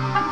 Bye.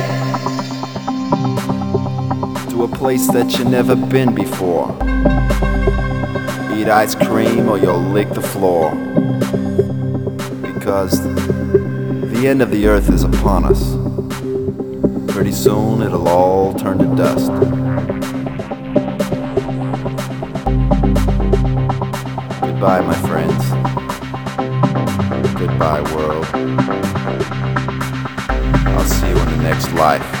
Place that you've never been before. Eat ice cream or you'll lick the floor. Because the end of the earth is upon us. Pretty soon it'll all turn to dust. Goodbye, my friends. Goodbye, world. I'll see you in the next life.